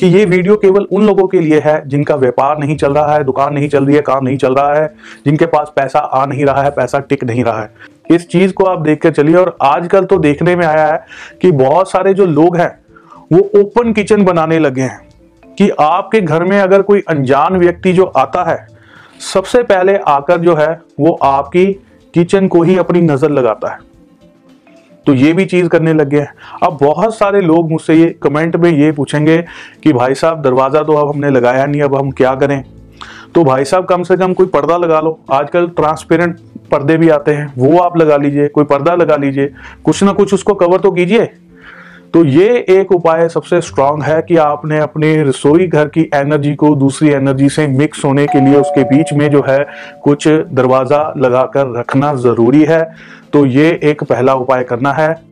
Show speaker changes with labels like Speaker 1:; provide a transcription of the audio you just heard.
Speaker 1: कि ये वीडियो केवल उन लोगों के लिए है जिनका व्यापार नहीं चल रहा है, दुकान नहीं चल रही है, काम नहीं चल रहा है, जिनके पास पैसा आ नहीं रहा है, पैसा टिक नहीं रहा है। इस चीज़ को आप देख कर चलिए और आजकल तो देखने में आया है कि बहुत सारे जो लोग हैं, वो ओपन किचन बनाने लगे हैं। कि आपके घर में अगर कोई अनजान व्यक्ति जो आता है, सबसे पहले आकर जो है, वो आपकी किचन को ही अपनी नज़र लगाता है। तो ये भी चीज़ करने लग गए है। अब बहुत सारे लोग मुझसे ये कमेंट में ये पूछेंगे कि भाई साहब, दरवाज़ा तो अब हमने लगाया नहीं, अब हम क्या करें? तो भाई साहब, कम से कम कोई पर्दा लगा लो। आजकल ट्रांसपेरेंट पर्दे भी आते हैं, वो आप लगा लीजिए, कोई पर्दा लगा लीजिए। कुछ ना कुछ उसको कवर तो कीजिए। तो ये एक उपाय सबसे स्ट्रांग है कि आपने अपने रसोई घर की एनर्जी को दूसरी एनर्जी से मिक्स होने के लिए उसके बीच में जो है कुछ दरवाज़ा लगाकर रखना ज़रूरी है। तो ये एक पहला उपाय करना है।